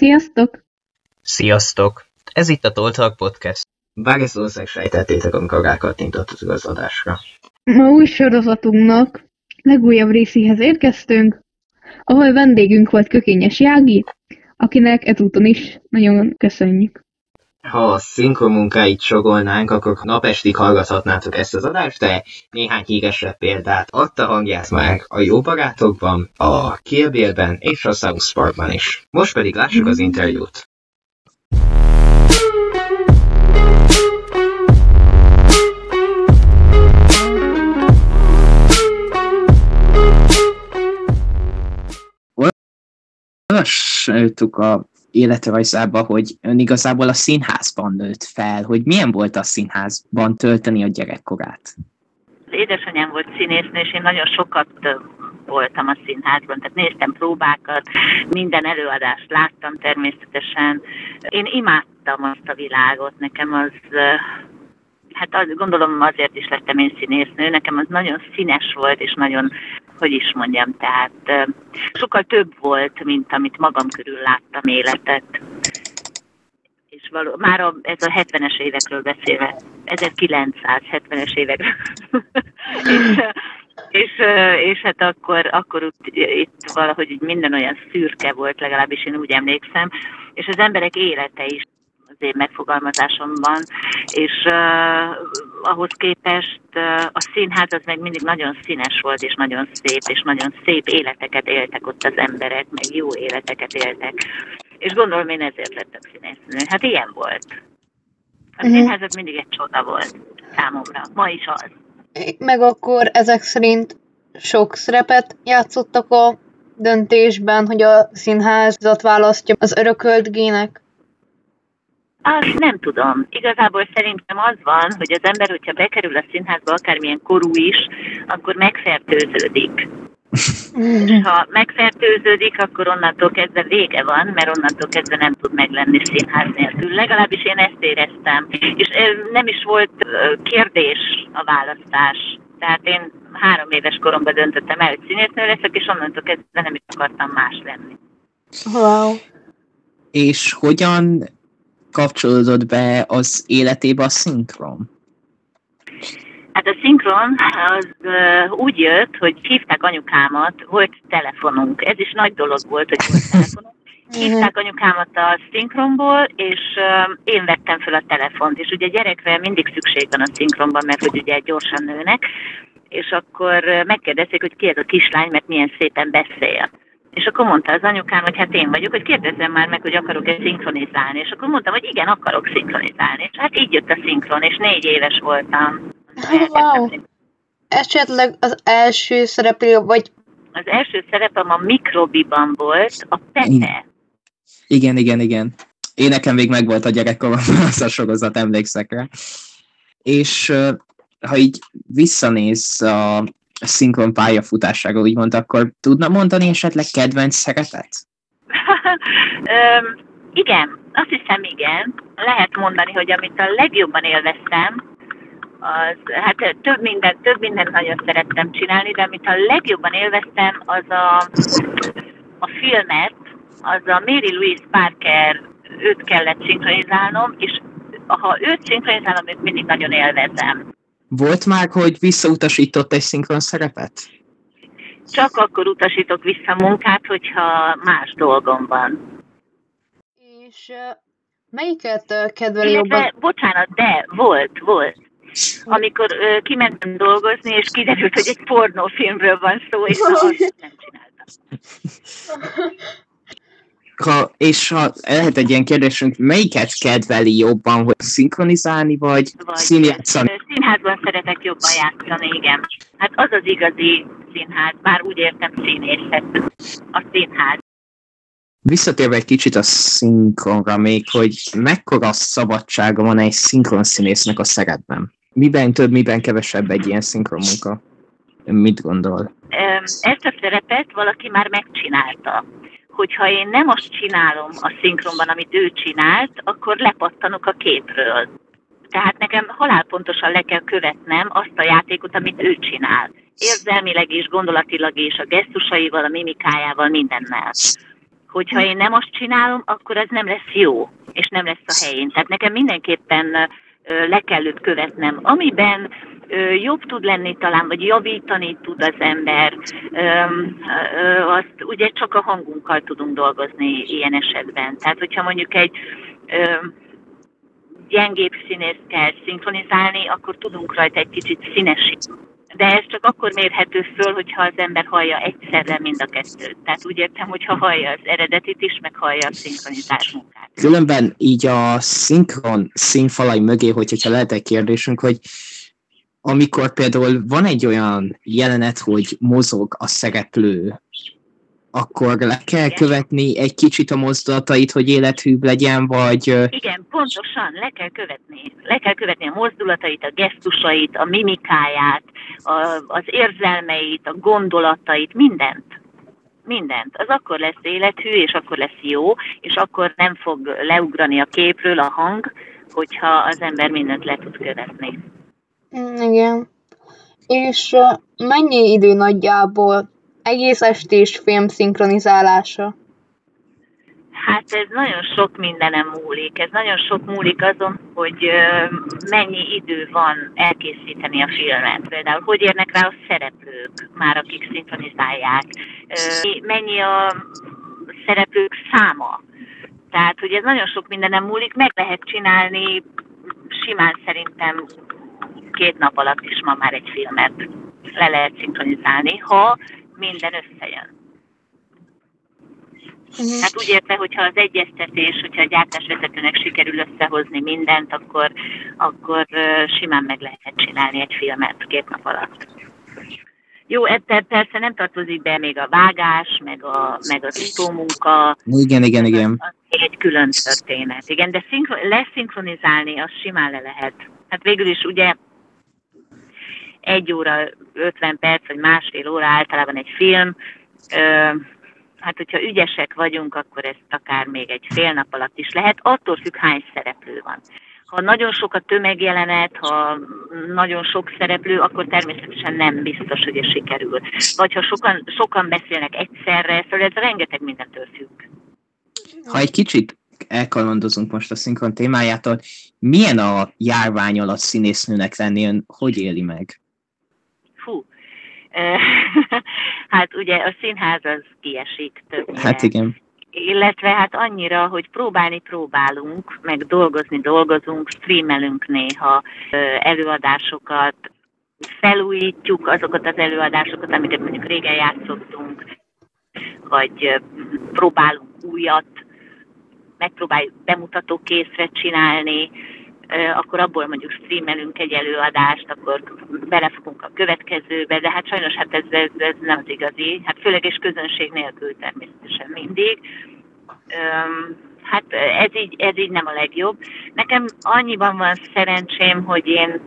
Sziasztok! Sziasztok! Ez itt a Toltalk Podcast. Bár ezt valószínűleg sejtettétek, amikor rákattintottatok az adásra. Ma új sorozatunknak legújabb részéhez érkeztünk, ahol vendégünk volt Kökényes Jági, akinek ezúton is nagyon köszönjük. Ha a szinkron munkáit sogolnánk, akkor napestig hallgathatnátok ezt az adást, de néhány híresebb példát adta hangját már a Jó Barátokban, a Kill Bill-ben és a South Parkban is. Most pedig lássuk az interjút. olvastuk a életrajzába, hogy ön igazából a színházban nőtt fel, hogy milyen volt a színházban tölteni a gyerekkorát? Édesanyám volt színésznő, és én nagyon sokat voltam a színházban, tehát néztem próbákat, minden előadást láttam természetesen. Én imádtam azt a világot, nekem az hát gondolom azért is lettem én színésznő, nekem az nagyon színes volt, és nagyon, hogy is mondjam, tehát sokkal több volt, mint amit magam körül láttam életet. És való, már a, ez a 70-es évekről beszélve, 1970-es évekről. és, és, és hát akkor, akkor itt, itt valahogy minden olyan szürke volt, legalábbis én úgy emlékszem, és az emberek élete is én megfogalmazásomban, és uh, ahhoz képest uh, a színház az meg mindig nagyon színes volt, és nagyon szép, és nagyon szép életeket éltek ott az emberek, meg jó életeket éltek. És gondolom én ezért lettem színésznő. Hát ilyen volt. A uh-huh. színház az mindig egy csoda volt számomra. Ma is az. Meg akkor ezek szerint sok szerepet játszottak a döntésben, hogy a színházat választja az örökölt gének? Azt nem tudom. Igazából szerintem az van, hogy az ember, hogyha bekerül a színházba, akármilyen korú is, akkor megfertőződik. És ha megfertőződik, akkor onnantól kezdve vége van, mert onnantól kezdve nem tud meglenni színház nélkül. Legalábbis én ezt éreztem. És nem is volt kérdés a választás. Tehát én három éves koromban döntöttem el, hogy színésznő leszek, és onnantól kezdve nem is akartam más lenni. Wow. És hogyan kapcsolódott be az életébe a szinkron? Hát a szinkron az uh, úgy jött, hogy hívták anyukámat, volt telefonunk. Ez is nagy dolog volt, hogy volt telefonunk. Hívták anyukámat a szinkronból, és uh, én vettem fel a telefont. És ugye gyerekre mindig szükség van a szinkronban, mert hogy ugye gyorsan nőnek. És akkor megkérdezték, hogy ki ez a kislány, mert milyen szépen beszél. És akkor mondta az anyukám, hogy hát én vagyok, hogy kérdezzem már meg, hogy akarok-e szinkronizálni. És akkor mondtam, hogy igen, akarok szinkronizálni. És hát így jött a szinkron, és négy éves voltam. Wow. Esetleg az első szereplő, vagy... Az első szerepem a Mikrobiban volt, a Pete. Igen, igen, igen. Én nekem még megvolt a gyerekkorom, az a sorozat, emlékszek rá. És ha így visszanéz a szinkron pályafutására, úgymond, akkor tudna mondani esetleg kedvenc szerepet? um, igen, azt hiszem igen. Lehet mondani, hogy amit a legjobban élveztem, az, hát több minden, több mindent nagyon szerettem csinálni, de amit a legjobban élveztem, az a, a filmet, az a Mary Louise Parker, őt kellett szinkronizálnom, és ha őt szinkronizálom, őt mindig nagyon élvezem. Volt már, hogy visszautasított egy szinkron szerepet? Csak akkor utasítok vissza munkát, hogyha más dolgom van. És uh, melyiket uh, kedveli jobban? Bocsánat, de volt, volt. Amikor uh, kimentem dolgozni, és kiderült, hogy egy pornófilmről van szó, és azt nem csináltam. ha, és ha lehet egy ilyen kérdésünk, melyiket kedveli jobban, hogy szinkronizálni, vagy, vagy színjátszani? Színházban szeretek jobban játszani, igen. Hát az az igazi színház, bár úgy értem színészet, a színház. Visszatérve egy kicsit a szinkronra még, hogy mekkora szabadsága van egy szinkron színésznek a szerepben? Miben több, miben kevesebb egy ilyen szinkron munka? Mit gondol? Ezt a szerepet valaki már megcsinálta hogyha én nem azt csinálom a szinkronban, amit ő csinált, akkor lepattanok a képről. Tehát nekem halálpontosan le kell követnem azt a játékot, amit ő csinál. Érzelmileg is, gondolatilag is, a gesztusaival, a mimikájával, mindennel. Hogyha én nem azt csinálom, akkor az nem lesz jó, és nem lesz a helyén. Tehát nekem mindenképpen le kell őt követnem. Amiben jobb tud lenni talán, vagy javítani tud az ember, azt ugye csak a hangunkkal tudunk dolgozni ilyen esetben. Tehát, hogyha mondjuk egy gyengébb színészt kell szinkronizálni, akkor tudunk rajta egy kicsit színesíteni. De ez csak akkor mérhető föl, hogyha az ember hallja egyszerre mind a kettőt. Tehát úgy értem, hogyha hallja az eredetit is, meg hallja a szinkronizás munkát. Különben így a szinkron színfalai mögé, hogyha lehet egy kérdésünk, hogy amikor például van egy olyan jelenet, hogy mozog a szereplő, akkor le kell Igen. követni egy kicsit a mozdulatait, hogy élethűbb legyen, vagy... Igen, pontosan, le kell követni. Le kell követni a mozdulatait, a gesztusait, a mimikáját, a, az érzelmeit, a gondolatait, mindent. Mindent. Az akkor lesz élethű, és akkor lesz jó, és akkor nem fog leugrani a képről a hang, hogyha az ember mindent le tud követni. Mm, igen. És mennyi idő nagyjából egész estés film szinkronizálása? Hát ez nagyon sok mindenem múlik. Ez nagyon sok múlik azon, hogy mennyi idő van elkészíteni a filmet. Például, hogy érnek rá a szereplők, már akik szinkronizálják. Mennyi a szereplők száma. Tehát, hogy ez nagyon sok mindenem múlik, meg lehet csinálni simán szerintem két nap alatt is ma már egy filmet le lehet szinkronizálni, ha minden összejön. Uh-huh. Hát úgy érte, hogyha az egyeztetés, hogyha a gyártásvezetőnek sikerül összehozni mindent, akkor, akkor simán meg lehet csinálni egy filmet két nap alatt. Jó, ebben persze nem tartozik be még a vágás, meg a, meg a munka. Igen, igen, igen. Az, az egy külön történet. Igen, de szinkro- leszinkronizálni, az simán le lehet. Hát végül is ugye egy óra, 50 perc, vagy másfél óra általában egy film. Hát, hogyha ügyesek vagyunk, akkor ezt akár még egy fél nap alatt is lehet, attól függ, hány szereplő van. Ha nagyon sok a tömegjelenet, ha nagyon sok szereplő, akkor természetesen nem biztos, hogy ez sikerül. Vagy ha sokan, sokan beszélnek egyszerre, szóval ez rengeteg mindentől függ. Ha egy kicsit elkalandozunk most a szinkron témájától, milyen a járvány alatt színésznőnek lenni, ön hogy éli meg? hát ugye a színház az kiesik többnyire. Hát igen. Illetve hát annyira, hogy próbálni próbálunk, meg dolgozni dolgozunk, streamelünk néha előadásokat, felújítjuk azokat az előadásokat, amiket mondjuk régen játszottunk, vagy próbálunk újat, megpróbáljuk bemutatókészre csinálni, akkor abból mondjuk streamelünk egy előadást, akkor belefogunk a következőbe, de hát sajnos hát ez, ez, ez nem az igazi, hát főleg és közönség nélkül természetesen mindig. Hát ez így, ez így nem a legjobb. Nekem annyiban van szerencsém, hogy én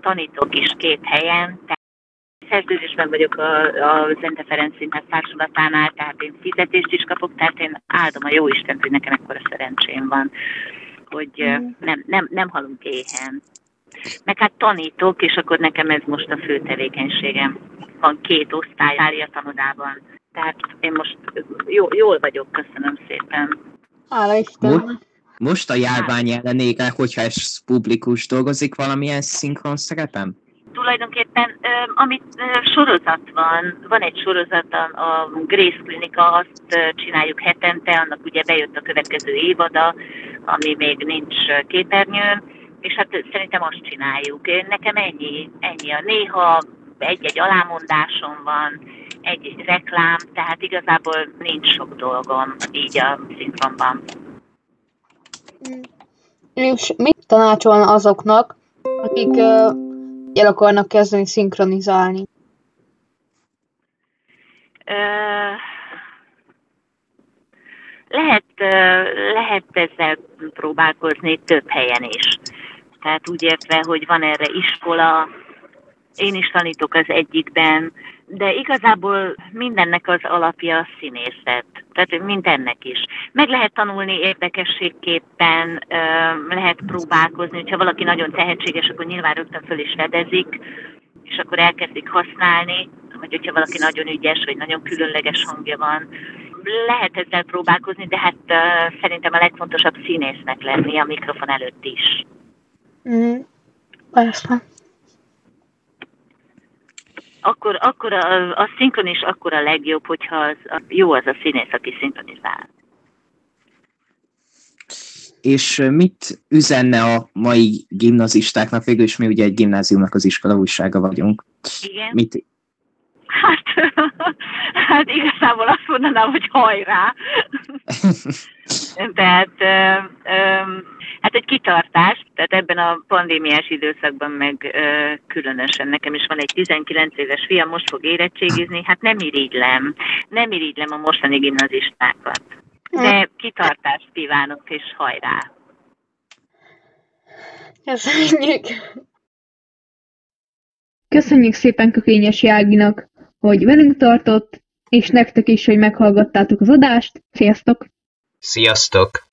tanítok is két helyen, szerződésben vagyok a, a Zente Ferenc Színház társulatánál, tehát én fizetést is kapok, tehát én áldom a jó Isten, hogy nekem ekkora szerencsém van hogy mm. nem, nem, nem halunk éhen. Meg hát tanítok, és akkor nekem ez most a fő tevékenységem. Van két osztály a tanodában. Tehát én most jó, jól vagyok, köszönöm szépen. Hála Isten. Most a járvány ellenére, hogyha ez publikus, dolgozik valamilyen szinkron szerepem? Tulajdonképpen, amit sorozat van, van egy sorozat, a Grace Klinika, azt csináljuk hetente, annak ugye bejött a következő évada, ami még nincs képernyőn, és hát szerintem azt csináljuk. Én nekem ennyi, ennyi. A néha egy-egy alámondásom van, egy reklám, tehát igazából nincs sok dolgom így a szinkronban. És mit tanácsolna azoknak, akik uh, el akarnak kezdeni szinkronizálni? Uh, lehet, lehet ezzel próbálkozni több helyen is. Tehát úgy értve, hogy van erre iskola, én is tanítok az egyikben, de igazából mindennek az alapja a színészet, tehát mindennek is. Meg lehet tanulni érdekességképpen, lehet próbálkozni, hogyha valaki nagyon tehetséges, akkor nyilván rögtön föl is fedezik, és akkor elkezdik használni, vagy hogyha valaki nagyon ügyes, vagy nagyon különleges hangja van, lehet ezzel próbálkozni, de hát uh, szerintem a legfontosabb színésznek lenni a mikrofon előtt is. Mm, persze. Akkor, akkor a, a szinkron is akkor a legjobb, hogyha az, a, jó az a színész, aki szinkronizál. És mit üzenne a mai gimnazistáknak? Végül is mi ugye egy gimnáziumnak az iskola újsága vagyunk. Igen. Mit, Hát, hát igazából azt mondanám, hogy hajrá. Tehát, hát egy kitartás, tehát ebben a pandémiás időszakban meg különösen. Nekem is van egy 19 éves fiam, most fog érettségizni, hát nem irigylem, nem irigylem a mostani gimnazistákat. De kitartást kívánok, és hajrá! Köszönjük. Köszönjük szépen Kökényes Jáginak, hogy velünk tartott, és nektek is, hogy meghallgattátok az adást. Sziasztok! Sziasztok!